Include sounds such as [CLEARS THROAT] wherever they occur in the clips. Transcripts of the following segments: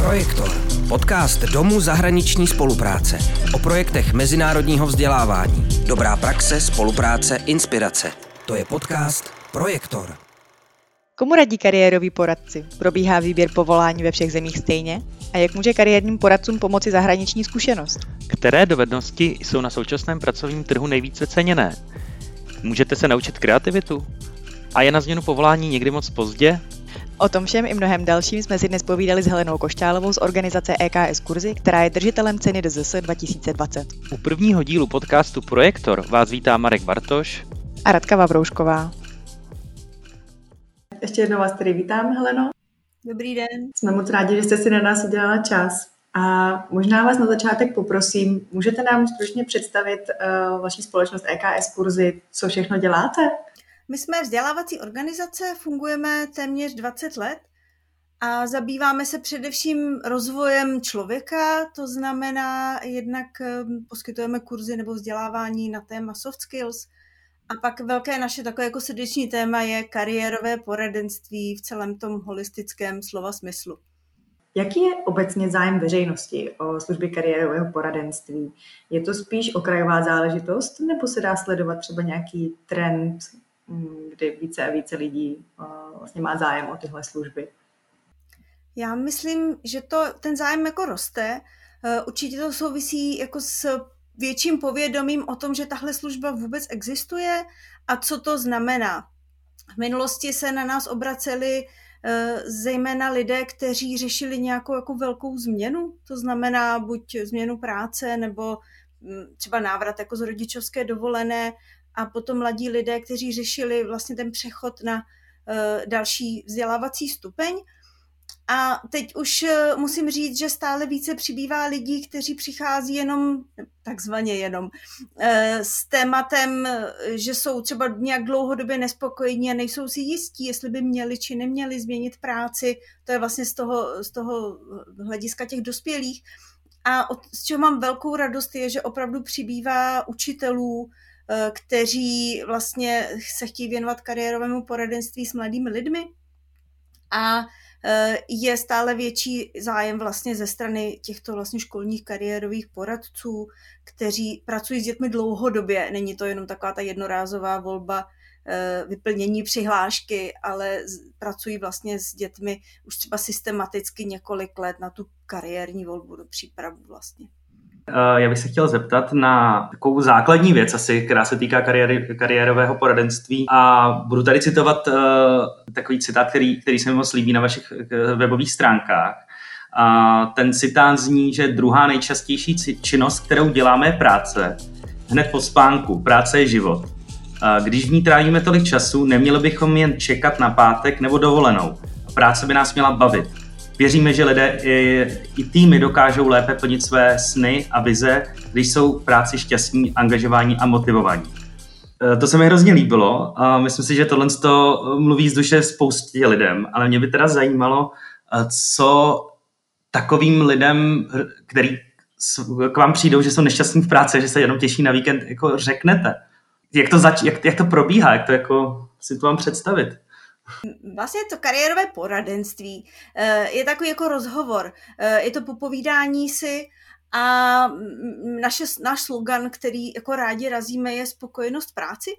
Projektor. Podcast Domu zahraniční spolupráce. O projektech mezinárodního vzdělávání. Dobrá praxe, spolupráce, inspirace. To je podcast Projektor. Komu radí kariéroví poradci? Probíhá výběr povolání ve všech zemích stejně? A jak může kariérním poradcům pomoci zahraniční zkušenost? Které dovednosti jsou na současném pracovním trhu nejvíce ceněné? Můžete se naučit kreativitu? A je na změnu povolání někdy moc pozdě? O tom všem i mnohem dalším jsme si dnes povídali s Helenou Košťálovou z organizace EKS Kurzy, která je držitelem ceny DZS 2020. U prvního dílu podcastu Projektor vás vítá Marek Bartoš a Radka Vavroušková. Ještě jednou vás tady vítám, Heleno. Dobrý den. Jsme moc rádi, že jste si na nás udělala čas. A možná vás na začátek poprosím, můžete nám stručně představit uh, vaši společnost EKS Kurzy, co všechno děláte? My jsme vzdělávací organizace, fungujeme téměř 20 let a zabýváme se především rozvojem člověka, to znamená jednak um, poskytujeme kurzy nebo vzdělávání na téma soft skills a pak velké naše takové jako srdeční téma je kariérové poradenství v celém tom holistickém slova smyslu. Jaký je obecně zájem veřejnosti o služby kariérového poradenství? Je to spíš okrajová záležitost, nebo se dá sledovat třeba nějaký trend kdy více a více lidí vlastně má zájem o tyhle služby. Já myslím, že to, ten zájem jako roste. E, určitě to souvisí jako s větším povědomím o tom, že tahle služba vůbec existuje a co to znamená. V minulosti se na nás obraceli e, zejména lidé, kteří řešili nějakou jako velkou změnu, to znamená buď změnu práce nebo mm, třeba návrat jako z rodičovské dovolené a potom mladí lidé, kteří řešili vlastně ten přechod na uh, další vzdělávací stupeň. A teď už uh, musím říct, že stále více přibývá lidí, kteří přichází jenom, takzvaně jenom, uh, s tématem, že jsou třeba nějak dlouhodobě nespokojení a nejsou si jistí, jestli by měli či neměli změnit práci. To je vlastně z toho, z toho hlediska těch dospělých. A od, z čeho mám velkou radost je, že opravdu přibývá učitelů, Eh, kteří vlastně se chtějí věnovat kariérovému poradenství s mladými lidmi a eh, je stále větší zájem vlastně ze strany těchto vlastně školních kariérových poradců, kteří pracují s dětmi dlouhodobě. Není to jenom taková ta jednorázová volba eh, vyplnění přihlášky, ale pracují vlastně s dětmi už třeba systematicky několik let na tu kariérní volbu do přípravu vlastně. Eh, já bych se chtěl zeptat na takovou základní věc asi, která se týká kariéry, kariérového poradenství a budu tady citovat uh, takový citát, který, který se mi moc líbí na vašich uh, webových stránkách. A ten citát zní, že druhá nejčastější činnost, kterou děláme, je práce. Hned po spánku. Práce je život. A když v ní trávíme tolik času, neměli bychom jen čekat na pátek nebo dovolenou. Práce by nás měla bavit. Věříme, že lidé i, i týmy dokážou lépe plnit své sny a vize, když jsou v práci šťastní, angažovaní a motivovaní. E, to se mi hrozně líbilo a myslím si, že tohle to mluví z duše spoustě lidem, ale mě by teda zajímalo, e, co takovým lidem, který k vám přijdou, že jsou nešťastní v práci, že se jenom těší na víkend, jako řeknete. Jak to, zač- jak, jak to probíhá, jak to jako si to vám představit? Vlastně to kariérové poradenství eh, je takový jako rozhovor. Eh, je to popovídání si a naše, náš slogan, který jako rádi razíme, je spokojenost práci.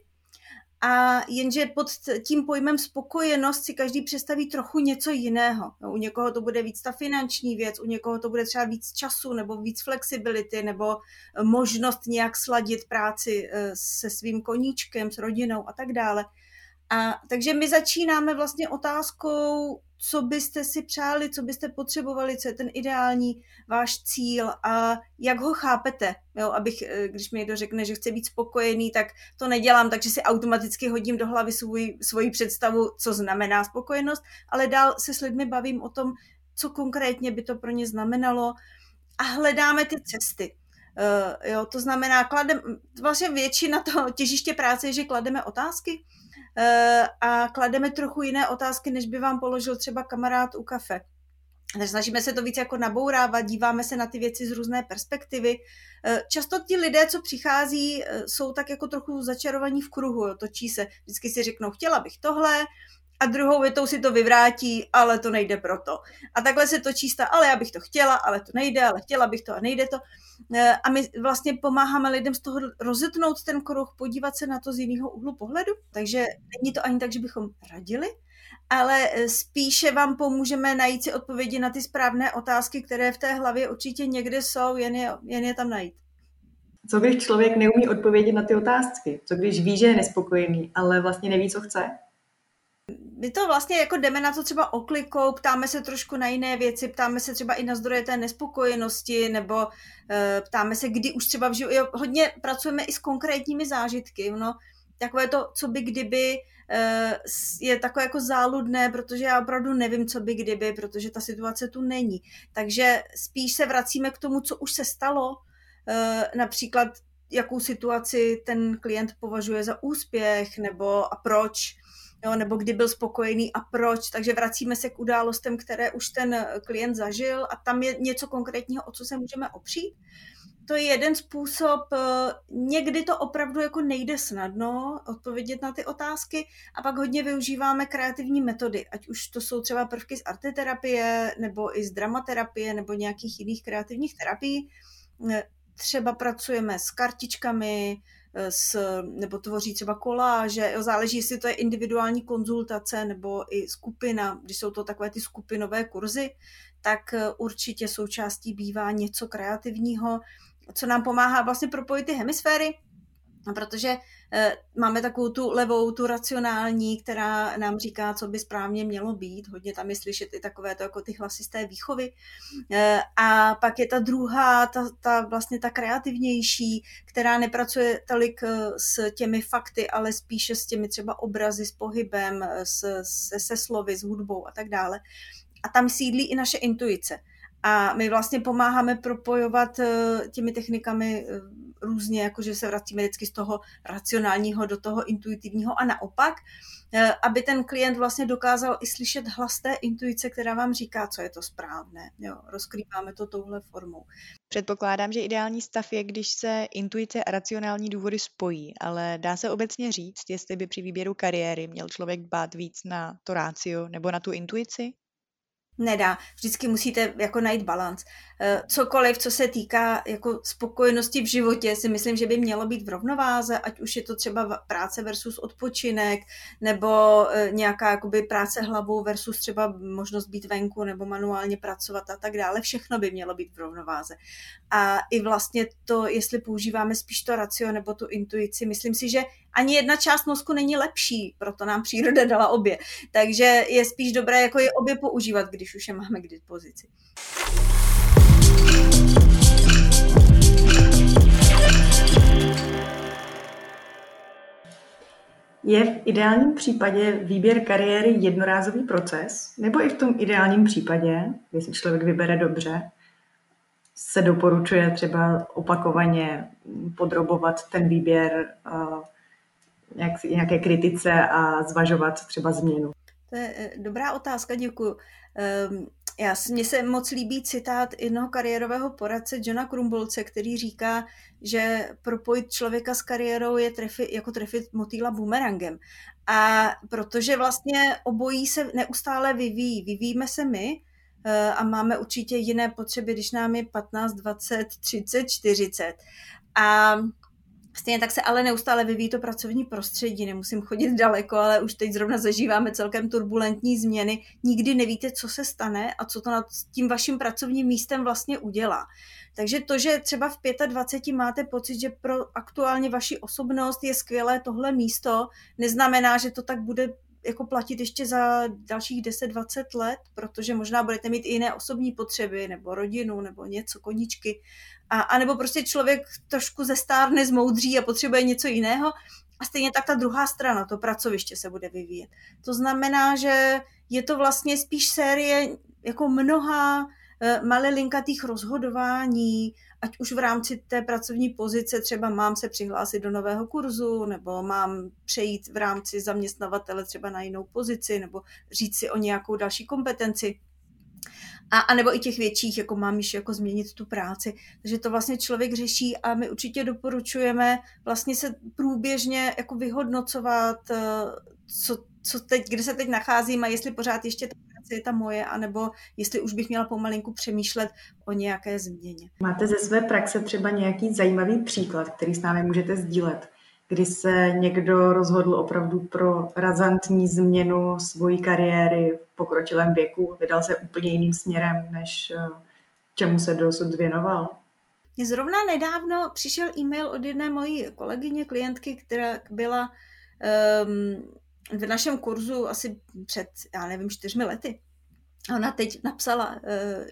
A jenže pod tím pojmem spokojenost si každý představí trochu něco jiného. No, u někoho to bude víc ta finanční věc, u někoho to bude třeba víc času nebo víc flexibility nebo možnost nějak sladit práci eh, se svým koníčkem, s rodinou a tak dále. A takže my začínáme vlastně otázkou, co byste si přáli, co byste potřebovali, co je ten ideální váš cíl a jak ho chápete. Jo, abych, eh, když mi někdo řekne, že chce být spokojený, tak to nedělám, takže si automaticky hodím do hlavy svůj, svoji představu, co znamená spokojenost, ale dál se s lidmi bavím o tom, co konkrétně by to pro ně znamenalo a hledáme ty cesty. Uh, jo, to znamená, kladem, vlastně většina toho těžiště práce je, že klademe otázky, a klademe trochu jiné otázky, než by vám položil třeba kamarád u kafe. Takže snažíme se to víc jako nabourávat, díváme se na ty věci z různé perspektivy. Eh, často ti lidé, co přichází, eh, jsou tak jako trochu začarovaní v kruhu, jo, točí se. Vždycky si řeknou, chtěla bych tohle, a druhou větou si to vyvrátí, ale to nejde proto. A takhle se točí sta, ale já bych to chtěla, ale to nejde, ale chtěla bych to a nejde to. Eh, a my vlastně pomáháme lidem z toho rozetnout ten kruh, podívat se na to z jiného úhlu pohledu. Takže není to ani tak, že bychom radili, ale eh, spíše vám pomůžeme najít si odpovědi na ty správné otázky, které v té hlavě určitě někde jsou, jen je, jen je tam najít. Co když člověk neumí odpovědět na ty otázky? Co když ví, že je nespokojený, ale vlastně neví, co chce? My to vlastně jako jdeme na to třeba oklikou, ptáme se trošku na jiné věci, ptáme se třeba i na zdroje té nespokojenosti, nebo uh, ptáme se, kdy už třeba v životě, hodně pracujeme i s konkrétními zážitky, no, takové to, co by kdyby, uh, je takové jako záludné, protože já opravdu nevím, co by kdyby, protože ta situace tu není. Takže spíš se vracíme k tomu, co už se stalo, uh, například jakou situaci ten klient považuje za úspěch, nebo a proč, jo, nebo kdy byl spokojený a proč. Takže vracíme se k událostem, které už ten klient zažil a tam je něco konkrétního, o co se můžeme opřít. To je jeden způsob, někdy to opravdu jako nejde snadno odpovědět na ty otázky a pak hodně využíváme kreativní metody, ať už to jsou třeba prvky z arteterapie nebo i z dramaterapie nebo nějakých jiných kreativních terapií. Třeba pracujeme s kartičkami, s, nebo tvoří třeba koláže, jo, záleží, jestli to je individuální konzultace nebo i skupina, když jsou to takové ty skupinové kurzy, tak eh, určitě součástí bývá něco kreativního, co nám pomáhá vlastně propojit ty hemisféry, protože eh, máme takovou tu levou, tu racionální, která nám říká, co by správně mělo být. Hodně tam je slyšet i takové to jako ty hlasy z té výchovy. Eh, a pak je ta druhá, ta, ta vlastně ta kreativnější, která nepracuje tolik eh, s těmi fakty, ale spíše s těmi třeba obrazy, s pohybem, se, se, se slovy, s hudbou a tak dále. A tam sídlí i naše intuice. A my vlastně pomáháme propojovat těmi technikami různě, jakože se vracíme vždycky z toho racionálního do toho intuitivního a naopak, eh, aby ten klient vlastně dokázal i slyšet hlas té intuice, která vám říká, co je to správné. Jo, rozkrýváme to touhle formou. Předpokládám, že ideální stav je, když se intuice a racionální důvody spojí, ale dá se obecně říct, jestli by při výběru kariéry měl člověk dbát víc na to rácio nebo na tu intuici? Nedá. Vždycky musíte jako najít balans. Eh, cokoliv, co se týká jako spokojenosti v životě, si myslím, že by mělo být v rovnováze, ať už je to třeba práce versus odpočinek, nebo eh, nějaká jakoby práce hlavou versus třeba možnost být venku nebo manuálně pracovat a tak dále. Všechno by mělo být v rovnováze. A i vlastně to, jestli používáme spíš to racio nebo tu intuici, myslím si, že ani jedna část mozku není lepší, proto nám [LAUGHS] příroda dala obě. Takže je spíš dobré jako je obě používat, když už je máme k dispozici. Je v ideálním případě výběr kariéry jednorázový proces, nebo i v tom ideálním případě, jestli člověk vybere dobře, se doporučuje třeba opakovaně podrobovat ten výběr nějaké kritice a zvažovat třeba změnu? To je eh, dobrá otázka, děkuji. Ehm, já, mně se moc líbí citát jednoho kariérového poradce Johna Krumbolce, který říká, že propojit člověka s kariérou je trefi, jako trefit motýla bumerangem. A protože vlastně obojí se neustále vyvíjí. Vyvíjíme se my eh, a máme určitě jiné potřeby, když nám je 15, 20, 30, 40. A Stejně tak se ale neustále vyvíjí to pracovní prostředí, nemusím chodit daleko, ale už teď zrovna zažíváme celkem turbulentní změny. Nikdy nevíte, co se stane a co to nad tím vaším pracovním místem vlastně udělá. Takže to, že třeba v 25 máte pocit, že pro aktuálně vaši osobnost je skvělé tohle místo, neznamená, že to tak bude jako platit ještě za dalších 10-20 let, protože možná budete mít i jiné osobní potřeby, nebo rodinu, nebo něco, koníčky. A, a nebo prostě člověk trošku zestárne, zmoudří a potřebuje něco jiného. A stejně tak ta druhá strana, to pracoviště se bude vyvíjet. To znamená, že je to vlastně spíš série jako mnoha eh, malilinkatých rozhodování, ať už v rámci té pracovní pozice třeba mám se přihlásit do nového kurzu, nebo mám přejít v rámci zaměstnavatele třeba na jinou pozici, nebo říct si o nějakou další kompetenci. A, a nebo i těch větších, jako mám již jako změnit tu práci. Takže to vlastně člověk řeší a my určitě doporučujeme vlastně se průběžně jako vyhodnocovat, eh, co co teď, kde se teď nacházím a jestli pořád ještě ta práce je ta moje, anebo jestli už bych měla pomalinku přemýšlet o nějaké změně. Máte ze své praxe třeba nějaký zajímavý příklad, který s námi můžete sdílet, kdy se někdo rozhodl opravdu pro razantní změnu svojí kariéry v pokročilém věku, vydal se úplně jiným směrem, než eh, čemu se dosud věnoval? Mně zrovna nedávno přišel e-mail od jedné mojí kolegyně, klientky, která byla um, v našem kurzu asi před, já nevím, čtyřmi lety. Ona teď napsala, uh,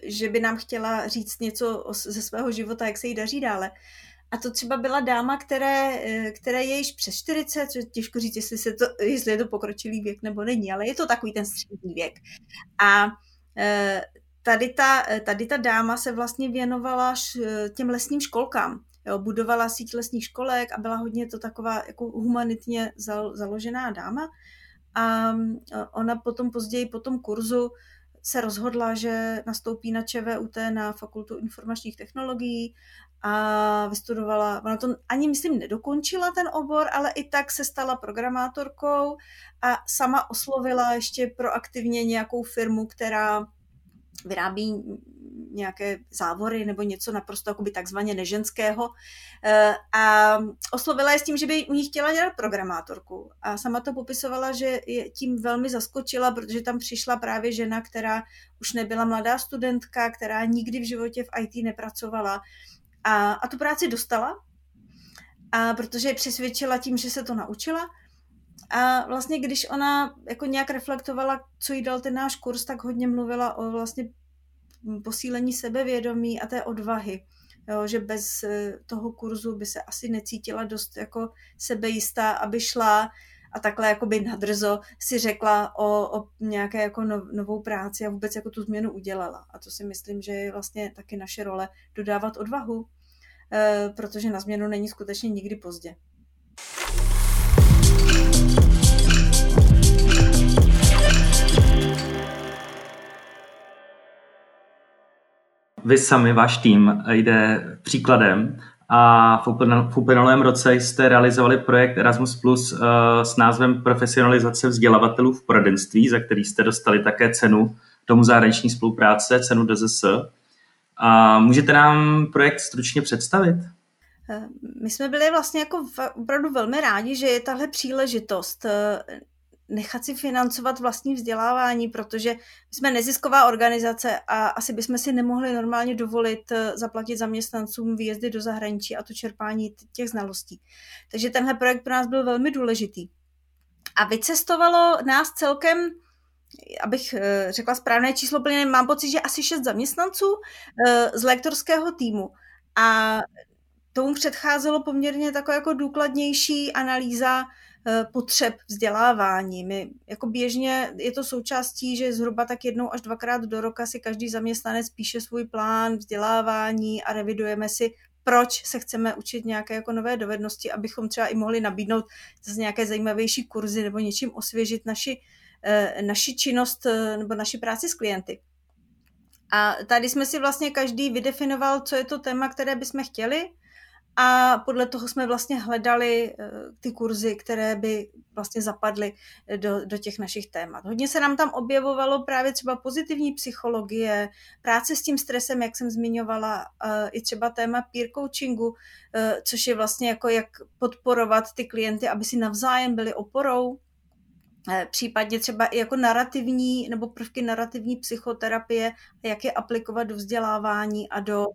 že by nám chtěla říct něco ze svého života, jak se jí daří dále. A to třeba byla dáma, které, eh, které je již přes 40, což těžko říct, jestli, se to, jestli je to pokročilý věk nebo není, ale je to takový ten střední věk. A eh, tady ta, tady ta dáma se vlastně věnovala těm lesním školkám. Jo, budovala síť lesních školek a byla hodně to taková jako humanitně založená dáma. A ona potom později po tom kurzu se rozhodla, že nastoupí na ČVUT na Fakultu informačních technologií a vystudovala, ona to ani myslím nedokončila ten obor, ale i tak se stala programátorkou a sama oslovila ještě proaktivně nějakou firmu, která vyrábí nějaké závory nebo něco naprosto jakoby takzvaně neženského. Eh, a oslovila je s tím, že by u ní chtěla dělat programátorku. A sama to popisovala, že je tím velmi zaskočila, protože tam přišla právě žena, která už nebyla mladá studentka, která nikdy v životě v IT nepracovala a, a tu práci dostala, a protože je přesvědčila tím, že se to naučila a vlastně, když ona jako nějak reflektovala, co jí dal ten náš kurz, tak hodně mluvila o vlastně posílení sebevědomí a té odvahy. Jo, že bez eh, toho kurzu by se asi necítila dost jako sebejistá, aby šla a takhle jakoby nadrzo si řekla o, o nějaké jako no, novou práci a vůbec jako tu změnu udělala. A to si myslím, že je vlastně taky naše role dodávat odvahu, e, protože na změnu není skutečně nikdy pozdě. Vy sami, váš tým, jde příkladem a v uplynulém roce jste realizovali projekt Erasmus Plus uh, s názvem Profesionalizace vzdělavatelů v poradenství, za který jste dostali také cenu Domu zahraniční spolupráce, cenu DZS. A můžete nám projekt stručně představit? Eh, my jsme byli vlastně jako opravdu velmi rádi, že je tahle příležitost eh, nechat si financovat vlastní vzdělávání, protože jsme nezisková organizace a asi bychom si nemohli normálně dovolit eh, zaplatit zaměstnancům výjezdy do zahraničí a to čerpání těch znalostí. Takže tenhle projekt pro nás byl velmi důležitý. A vycestovalo nás celkem abych eh, řekla správné číslo, plně mám pocit, že asi šest zaměstnanců eh, z lektorského týmu. A tomu předcházelo poměrně taková jako důkladnější analýza potřeb vzdělávání. My jako běžně je to součástí, že zhruba tak jednou až dvakrát do roka si každý zaměstnanec píše svůj plán vzdělávání a revidujeme si, proč se chceme učit nějaké jako nové dovednosti, abychom třeba i mohli nabídnout zase nějaké zajímavější kurzy nebo něčím osvěžit naši, eh, naši činnost eh, nebo naši práci s klienty. A tady jsme si vlastně každý vydefinoval, co je to téma, které bychom chtěli a podle toho jsme vlastně hledali eh, ty kurzy, které by vlastně zapadly eh, do, do těch našich témat. Hodně se nám tam objevovalo právě třeba pozitivní psychologie, práce s tím stresem, jak jsem zmiňovala, eh, i třeba téma peer coachingu, což je vlastně jako jak podporovat ty klienty, aby si navzájem byli oporou, případně třeba i jako narrativní nebo prvky narrativní psychoterapie, jak je aplikovat do vzdělávání a do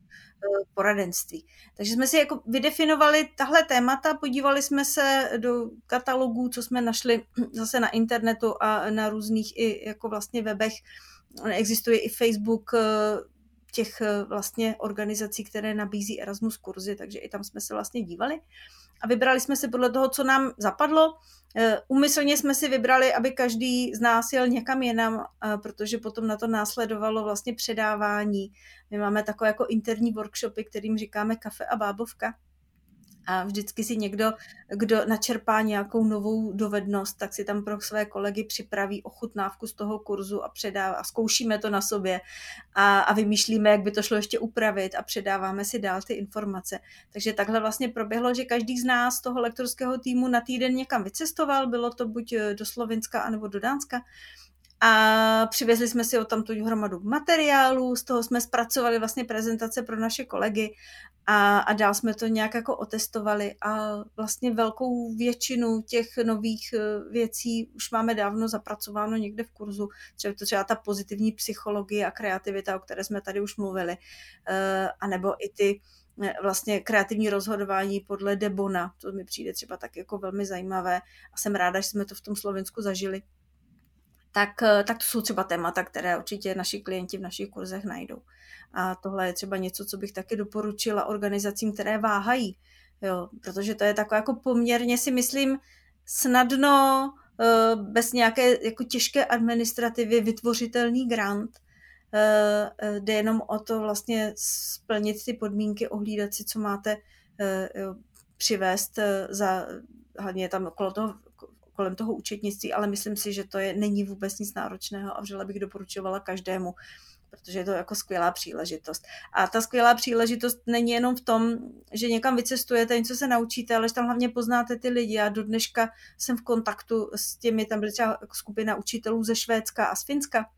poradenství. Takže jsme si jako vydefinovali tahle témata, podívali jsme se do katalogů, co jsme našli [CLEARS THROAT] zase na internetu a na různých i jako vlastně webech. Existuje i Facebook eh, těch eh, vlastně organizací, které nabízí Erasmus kurzy, takže i tam jsme se vlastně dívali a vybrali jsme si podle toho, co nám zapadlo. Umyslně eh, jsme si vybrali, aby každý z nás jel někam jinam, eh, protože potom na to následovalo vlastně předávání. My máme takové jako interní workshopy, kterým říkáme kafe a bábovka. A vždycky si někdo, kdo načerpá nějakou novou dovednost, tak si tam pro své kolegy připraví ochutnávku z toho kurzu a předá a zkoušíme to na sobě a, a vymýšlíme, jak by to šlo ještě upravit a předáváme si dál ty informace. Takže takhle vlastně proběhlo, že každý z nás toho lektorského týmu na týden někam vycestoval, bylo to buď do Slovenska, anebo do Dánska a přivezli jsme si o tam hromadu materiálů, z toho jsme zpracovali vlastně prezentace pro naše kolegy a, a dál jsme to nějak jako otestovali a vlastně velkou většinu těch nových eh, věcí už máme dávno zapracováno někde v kurzu, třeba to třeba ta pozitivní psychologie a kreativita, o které jsme tady už mluvili, eh, a nebo i ty eh, vlastně kreativní rozhodování podle Debona, to mi přijde třeba tak jako velmi zajímavé a jsem ráda, že jsme to v tom Slovensku zažili tak, eh, tak to jsou třeba témata, které určitě naši klienti v našich kurzech najdou. A tohle je třeba něco, co bych taky doporučila organizacím, které váhají, jo, protože to je takové jako poměrně si myslím snadno eh, bez nějaké jako těžké administrativy vytvořitelný grant, eh, jde jenom o to vlastně splnit ty podmínky, ohlídat si, co máte přivést za, hlavně tam okolo toho kolem toho účetnictví, ale myslím si, že to je, není vůbec nic náročného a vřele bych doporučovala každému, protože je to jako skvělá příležitost. A ta skvělá příležitost není jenom v tom, že někam vycestujete, něco se naučíte, ale že tam hlavně poznáte ty lidi. Já do dneška jsem v kontaktu s těmi, tam byly třeba skupina učitelů ze Švédska a z Finska,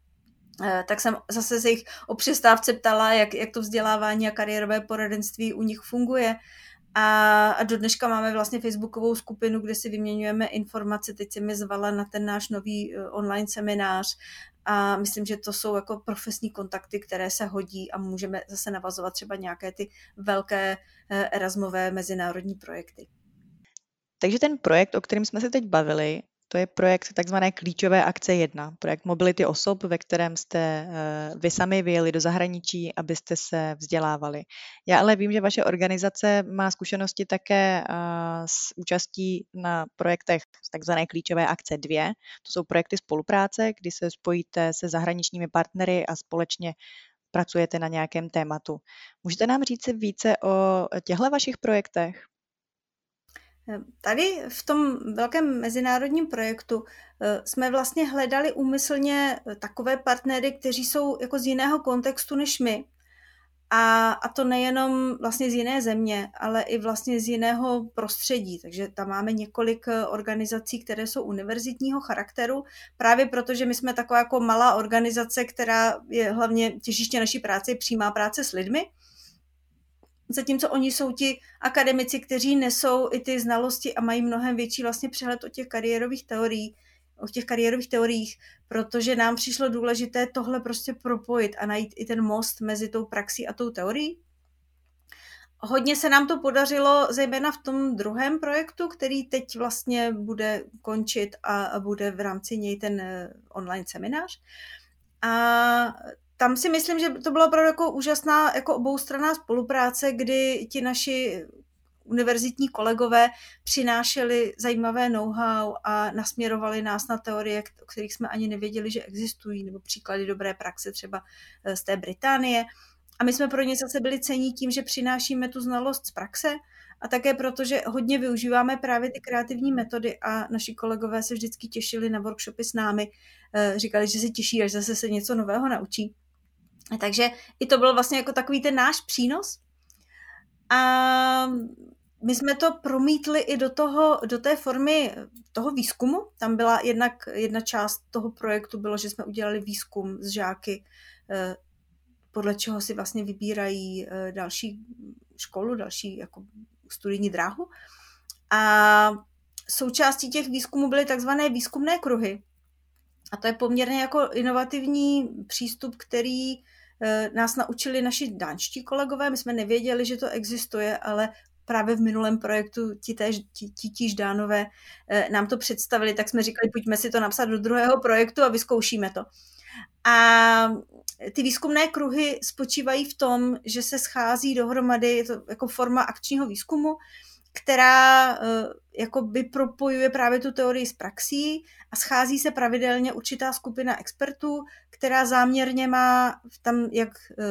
eh, tak jsem zase se jich o přestávce ptala, jak, jak to vzdělávání a kariérové poradenství u nich funguje. A, a do dneška máme vlastně facebookovou skupinu, kde si vyměňujeme informace. Teď se mi zvala na ten náš nový eh, online seminář a myslím, že to jsou jako profesní kontakty, které se hodí a můžeme zase navazovat třeba nějaké ty velké eh, Erasmové mezinárodní projekty. Takže ten projekt, o kterém jsme se teď bavili, to je projekt takzvané klíčové akce 1, projekt mobility osob, ve kterém jste eh, vy sami vyjeli do zahraničí, abyste se vzdělávali. Já ale vím, že vaše organizace má zkušenosti také eh, s účastí na projektech takzvané klíčové akce 2. To jsou projekty spolupráce, kdy se spojíte se zahraničními partnery a společně pracujete na nějakém tématu. Můžete nám říct více o těchto vašich projektech? Tady v tom velkém mezinárodním projektu eh, jsme vlastně hledali úmyslně eh, takové partnery, kteří jsou jako z jiného kontextu než my. A, a to nejenom vlastně z jiné země, ale i vlastně z jiného prostředí. Takže tam máme několik eh, organizací, které jsou univerzitního charakteru, právě protože my jsme taková jako malá organizace, která je hlavně těžiště naší práce, přímá práce s lidmi zatímco oni jsou ti akademici, kteří nesou i ty znalosti a mají mnohem větší vlastně přehled o těch kariérových teorií, o těch kariérových teoriích, protože nám přišlo důležité tohle prostě propojit a najít i ten most mezi tou praxí a tou teorií. Hodně se nám to podařilo, zejména v tom druhém projektu, který teď vlastně bude končit a bude v rámci něj ten eh, online seminář. A tam si myslím, že to byla opravdu jako úžasná jako oboustranná spolupráce, kdy ti naši univerzitní kolegové přinášeli zajímavé know-how a nasměrovali nás na teorie, o kterých jsme ani nevěděli, že existují, nebo příklady dobré praxe třeba eh, z té Británie. A my jsme pro ně zase byli cení tím, že přinášíme tu znalost z praxe a také proto, že hodně využíváme právě ty kreativní metody a naši kolegové se vždycky těšili na workshopy s námi. Eh, říkali, že se těší, až zase se něco nového naučí. Takže i to byl vlastně jako takový ten náš přínos. A my jsme to promítli i do, toho, do té formy toho výzkumu. Tam byla jednak jedna část toho projektu, bylo, že jsme udělali výzkum s žáky, eh, podle čeho si vlastně vybírají eh, další školu, další jako studijní dráhu. A součástí těch výzkumů byly takzvané výzkumné kruhy. A to je poměrně jako inovativní přístup, který nás naučili naši dánští kolegové, my jsme nevěděli, že to existuje, ale právě v minulém projektu ti, též, ti, ti tíž dánové eh, nám to představili, tak jsme říkali, pojďme si to napsat do druhého projektu a vyzkoušíme to. A ty výzkumné kruhy spočívají v tom, že se schází dohromady, je to jako forma akčního výzkumu, která uh, jakoby propojuje právě tu teorii s praxí a schází se pravidelně určitá skupina expertů, která záměrně má tam jak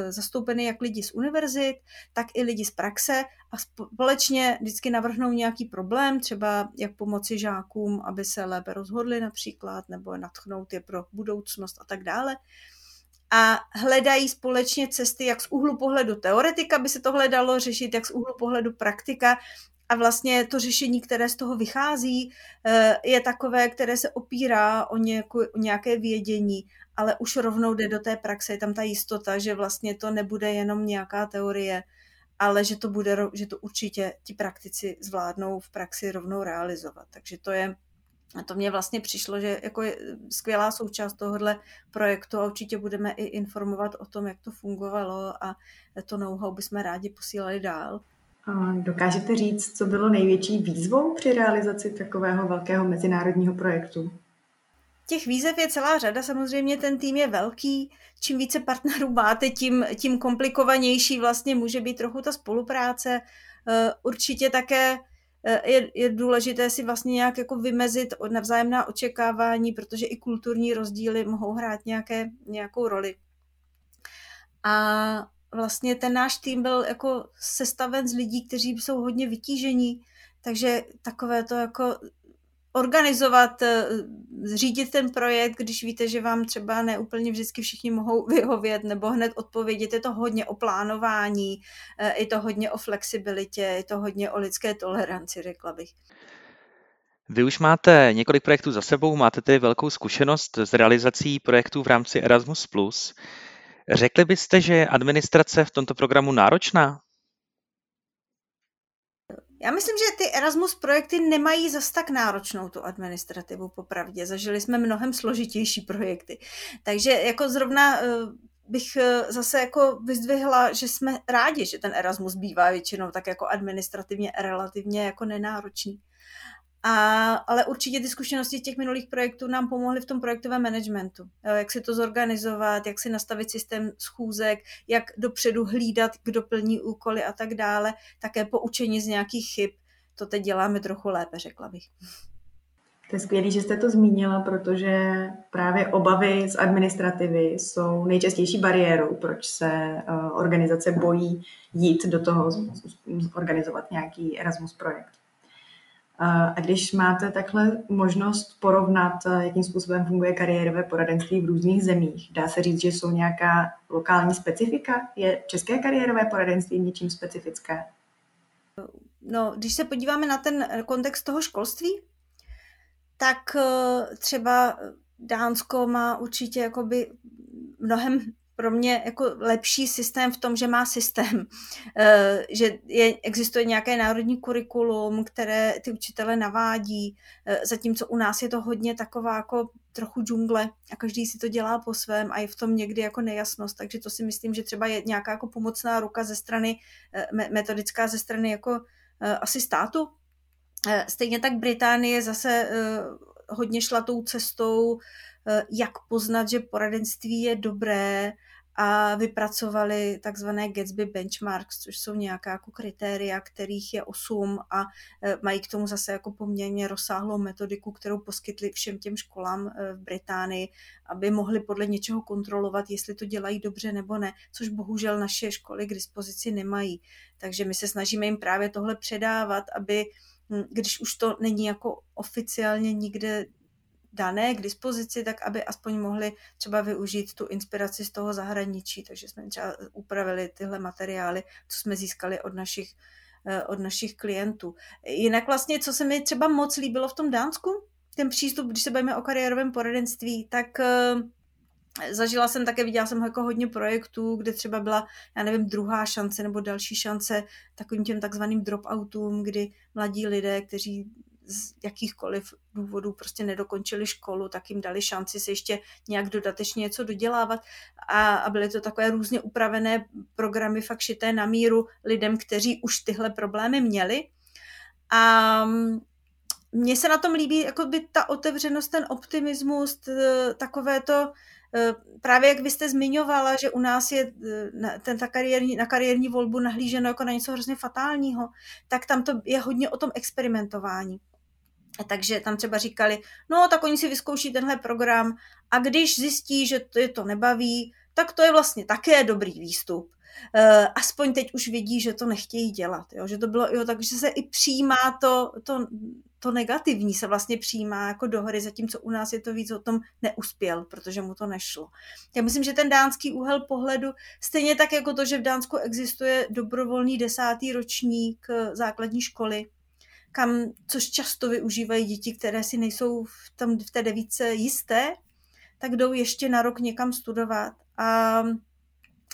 zastoupeny jak lidi z univerzit, tak i lidi z praxe a společně vždycky navrhnou nějaký problém, třeba jak pomoci žákům, aby se lépe rozhodli například, nebo natchnout je pro budoucnost a tak dále a hledají společně cesty, jak z úhlu pohledu teoretika by se to hledalo řešit, jak z úhlu pohledu praktika. A vlastně to řešení, které z toho vychází, eh, je takové, které se opírá o, nějakou, o nějaké vědění, ale už rovnou jde do té praxe. Je tam ta jistota, že vlastně to nebude jenom nějaká teorie, ale že to, bude, že to určitě ti praktici zvládnou v praxi rovnou realizovat. Takže to je a to mě vlastně přišlo, že jako je skvělá součást tohohle projektu a určitě budeme i informovat o tom, jak to fungovalo a to know-how bychom rádi posílali dál. Dokážete říct, co bylo největší výzvou při realizaci takového velkého mezinárodního projektu? Těch výzev je celá řada, samozřejmě ten tým je velký, čím více partnerů máte, tím, tím komplikovanější vlastně může být trochu ta spolupráce. Eh, určitě také Eh, je, je důležité si vlastně nějak jako vymezit navzájemná očekávání, protože i kulturní rozdíly mohou hrát nějaké, nějakou roli. A vlastně ten náš tým byl jako sestaven z lidí, kteří jsou hodně vytížení, takže takové to jako organizovat, eh, řídit ten projekt, když víte, že vám třeba neúplně vždycky všichni mohou [LAUGHS] vyhovět nebo hned odpovědět. Je to hodně o plánování, eh, je to hodně o flexibilitě, je to hodně o lidské toleranci, řekla bych. Vy už máte několik projektů za sebou, máte tedy velkou zkušenost s realizací projektů v rámci Erasmus+. Řekli byste, že je administrace v tomto programu náročná? Já myslím, že ty Erasmus projekty nemají zas tak náročnou tu administrativu, popravdě. Zažili jsme mnohem složitější projekty. Takže jako zrovna eh, bych eh, zase jako vyzdvihla, že jsme rádi, že ten Erasmus bývá většinou tak jako administrativně relativně jako nenáročný. A, ale určitě ty zkušenosti těch minulých projektů nám pomohly v tom projektovém managementu. Jak si to zorganizovat, jak si nastavit systém schůzek, jak dopředu hlídat, kdo plní úkoly a tak dále. Také poučení z nějakých chyb. To teď děláme trochu lépe, řekla bych. To je skvělé, že jste to zmínila, protože právě obavy z administrativy jsou nejčastější bariérou, proč se eh, organizace bojí jít do toho, organizovat nějaký Erasmus projekt. A když máte takhle možnost porovnat, jakým způsobem funguje kariérové poradenství v různých zemích, dá se říct, že jsou nějaká lokální specifika? Je české kariérové poradenství něčím specifické? No, když se podíváme na ten kontext toho školství, tak eh, třeba Dánsko má určitě jakoby mnohem pro mě jako lepší systém v tom, že má systém, [LAUGHS] eh, že je, existuje nějaké národní kurikulum, které ty učitele navádí, eh, zatímco u nás je to hodně taková jako trochu džungle a každý si to dělá po svém a je v tom někdy jako nejasnost, takže to si myslím, že třeba je nějaká jako pomocná ruka ze strany, eh, metodická ze strany jako asi státu. Stejně tak Británie zase hodně šla tou cestou, jak poznat, že poradenství je dobré, a vypracovali takzvané Gatsby benchmarks, což jsou nějaká jako kritéria, kterých je osm a e, mají k tomu zase jako poměrně rozsáhlou metodiku, kterou poskytli všem těm školám e, v Británii, aby mohli podle něčeho kontrolovat, jestli to dělají dobře nebo ne, což bohužel naše školy k dispozici nemají. Takže my se snažíme jim právě tohle předávat, aby hm, když už to není jako oficiálně nikde dané k dispozici, tak aby aspoň mohli třeba využít tu inspiraci z toho zahraničí. Takže jsme třeba upravili tyhle materiály, co jsme získali od našich, eh, od našich klientů. Jinak vlastně, co se mi třeba moc líbilo v tom Dánsku, ten přístup, když se bavíme o kariérovém poradenství, tak eh, Zažila jsem také, viděla jsem jako hodně projektů, kde třeba byla, já nevím, druhá šance nebo další šance takovým těm takzvaným dropoutům, kdy mladí lidé, kteří z jakýchkoliv důvodů prostě nedokončili školu, tak jim dali šanci se ještě nějak dodatečně něco dodělávat a, a byly to takové různě upravené programy fakt šité na míru lidem, kteří už tyhle problémy měli. A mně se na tom líbí jako by ta otevřenost, ten optimismus, takové to, e, právě jak vy jste zmiňovala, že u nás je e, ten, ta kariérní, na kariérní volbu nahlíženo jako na něco hrozně fatálního, tak tam to je hodně o tom experimentování takže tam třeba říkali, no tak oni si vyzkouší tenhle program a když zjistí, že to je to nebaví, tak to je vlastně také dobrý výstup. Uh, aspoň teď už vidí, že to nechtějí dělat, jo? že to bylo, jo, takže se i přijímá to, to, to negativní se vlastně přijímá jako do hry, zatímco u nás je to víc o tom neuspěl, protože mu to nešlo. Já myslím, že ten dánský úhel pohledu, stejně tak jako to, že v Dánsku existuje dobrovolný desátý ročník základní školy, kam, což často využívají děti, které si nejsou v, tam, v té devíce jisté, tak jdou ještě na rok někam studovat. A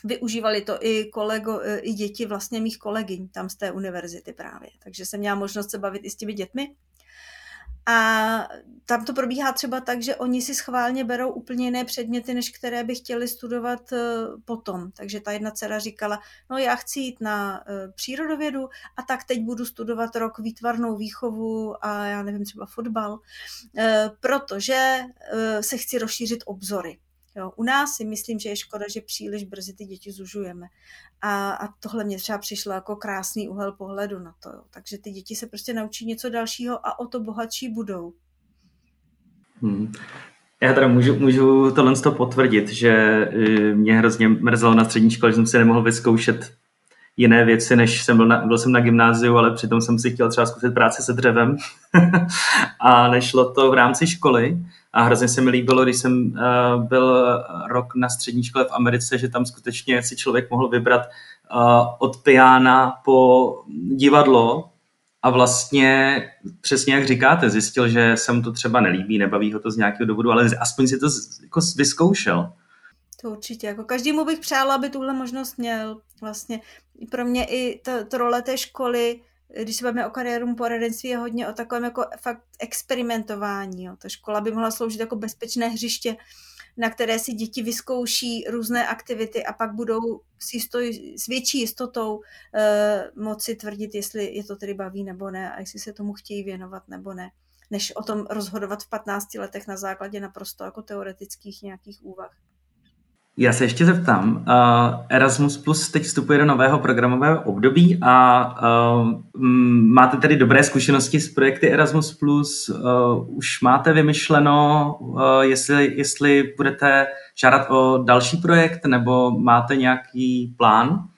využívali to i, kolego, i děti vlastně mých kolegyň tam z té univerzity právě. Takže jsem měla možnost se bavit i s těmi dětmi. A tam to probíhá třeba tak, že oni si schválně berou úplně jiné předměty, než které by chtěli studovat eh, potom. Takže ta jedna dcera říkala, no já chci jít na eh, přírodovědu a tak teď budu studovat rok výtvarnou výchovu a já nevím, třeba fotbal, eh, protože se chci rozšířit obzory. Jo, u nás si myslím, že je škoda, že příliš brzy ty děti zužujeme. A, a tohle mě třeba přišlo jako krásný úhel pohledu na to. Jo. Takže ty děti se prostě naučí něco dalšího a o to bohatší budou. Hmm. Já teda můžu, můžu tohle to potvrdit, že eh, mě hrozně mrzelo na střední škole, že jsem si nemohl vyzkoušet jiné věci, než jsem byl na, byl jsem na gymnáziu, ale přitom jsem si chtěl třeba zkusit práci se dřevem [LAUGHS] a nešlo to v rámci školy. A hrozně se mi líbilo, když jsem uh, byl rok na střední škole v Americe, že tam skutečně si člověk mohl vybrat uh, od piana po divadlo a vlastně přesně jak říkáte, zjistil, že se mu to třeba nelíbí, nebaví ho to z nějakého důvodu, ale aspoň si to jako vyzkoušel. To určitě. Jako každému bych přála, aby tuhle možnost měl. Vlastně pro mě i to, to role té školy když se bavíme o kariéru poradenství, je hodně o takovém jako fakt experimentování. Jo. Ta škola by mohla sloužit jako bezpečné hřiště, na které si děti vyzkouší různé aktivity a pak budou s, jistoj, s větší jistotou uh, moci tvrdit, jestli je to tedy baví nebo ne a jestli se tomu chtějí věnovat nebo ne, než o tom rozhodovat v 15 letech na základě naprosto jako teoretických nějakých úvah. Já se ještě zeptám. Uh, Erasmus Plus teď vstupuje do nového programového období a uh, máte tedy dobré zkušenosti s projekty Erasmus Plus. Uh, už máte vymyšleno, jestli, jestli budete žádat o další projekt nebo máte nějaký plán,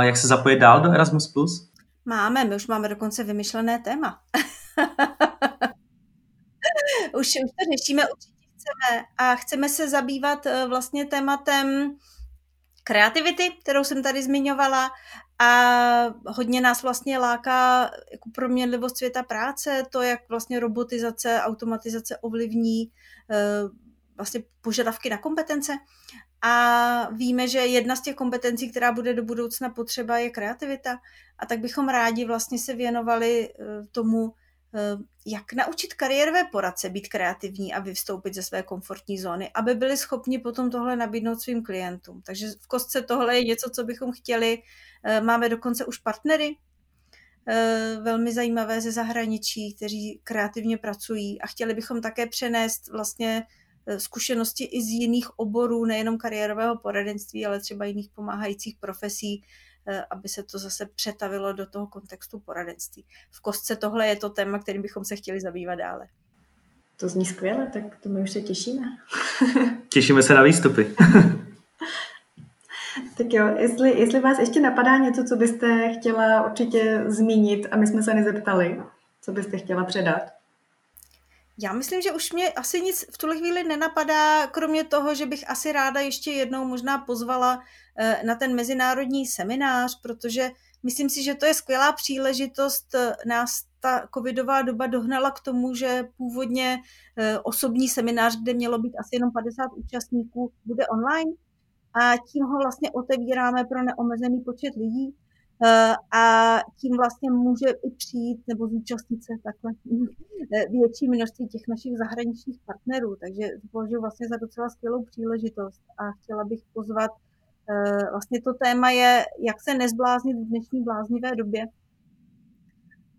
jak se zapojit dál do Erasmus Plus? Máme, my už máme dokonce vymyšlené téma. [LAUGHS] už, už to řešíme určitě chceme a chceme se zabývat eh, vlastně tématem kreativity, kterou jsem tady zmiňovala a hodně nás vlastně láká jako proměnlivost světa práce, to, jak vlastně robotizace, automatizace ovlivní eh, vlastně požadavky na kompetence. A víme, že jedna z těch kompetencí, která bude do budoucna potřeba, je kreativita. A tak bychom rádi vlastně se věnovali eh, tomu, jak naučit kariérové poradce být kreativní a vystoupit ze své komfortní zóny, aby byli schopni potom tohle nabídnout svým klientům. Takže v kostce tohle je něco, co bychom chtěli. Eh, máme dokonce už partnery, eh, velmi zajímavé ze zahraničí, kteří kreativně pracují a chtěli bychom také přenést vlastně zkušenosti i z jiných oborů, nejenom kariérového poradenství, ale třeba jiných pomáhajících profesí, Eh, aby se to zase přetavilo do toho kontextu poradenství. V kostce tohle je to téma, kterým bychom se chtěli zabývat dále. To zní skvěle, tak to my už se těšíme. [LAUGHS] Těšíme se na výstupy. [LAUGHS] tak jo, jestli, jestli vás ještě napadá něco, co byste chtěla určitě zmínit a my jsme se nezeptali, co byste chtěla předat? Já myslím, že už mě asi nic v tuhle chvíli nenapadá, kromě toho, že bych asi ráda ještě jednou možná pozvala eh, na ten mezinárodní seminář, protože myslím si, že to je skvělá příležitost. Eh, nás ta covidová doba dohnala k tomu, že původně eh, osobní seminář, kde mělo být asi jenom 50 účastníků, bude online a tím ho vlastně otevíráme pro neomezený počet lidí. Eh, a tím vlastně může i přijít nebo zúčastnit se takhle [LAUGHS] eh, větší množství těch našich zahraničních partnerů. Takže považuji vlastně za docela skvělou příležitost a chtěla bych pozvat eh, Vlastně to téma je, jak se nezbláznit v dnešní bláznivé době.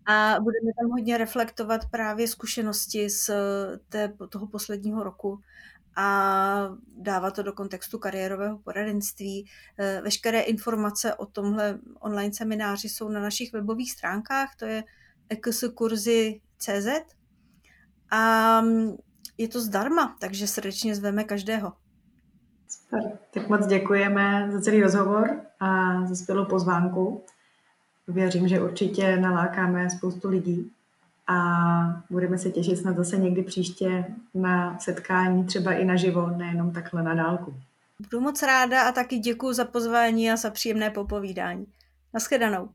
A budeme tam hodně reflektovat právě zkušenosti z té, toho posledního roku a dávat to do kontextu kariérového poradenství. Eh, veškeré informace o tomhle online semináři jsou na našich webových stránkách, to je ekskurzy.cz a mm, je to zdarma, takže srdečně zveme každého. Super. Tak moc děkujeme za celý rozhovor a za skvělou pozvánku. Věřím, že určitě nalákáme spoustu lidí a budeme se těšit snad zase někdy příště na setkání, třeba i naživo, nejenom takhle na dálku. Budu moc ráda a taky děkuji za pozvání a za příjemné popovídání. Naschledanou.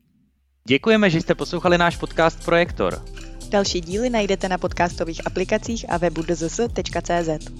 Děkujeme, že jste poslouchali náš podcast Projektor. Další díly najdete na podcastových aplikacích a webu dzs.cz.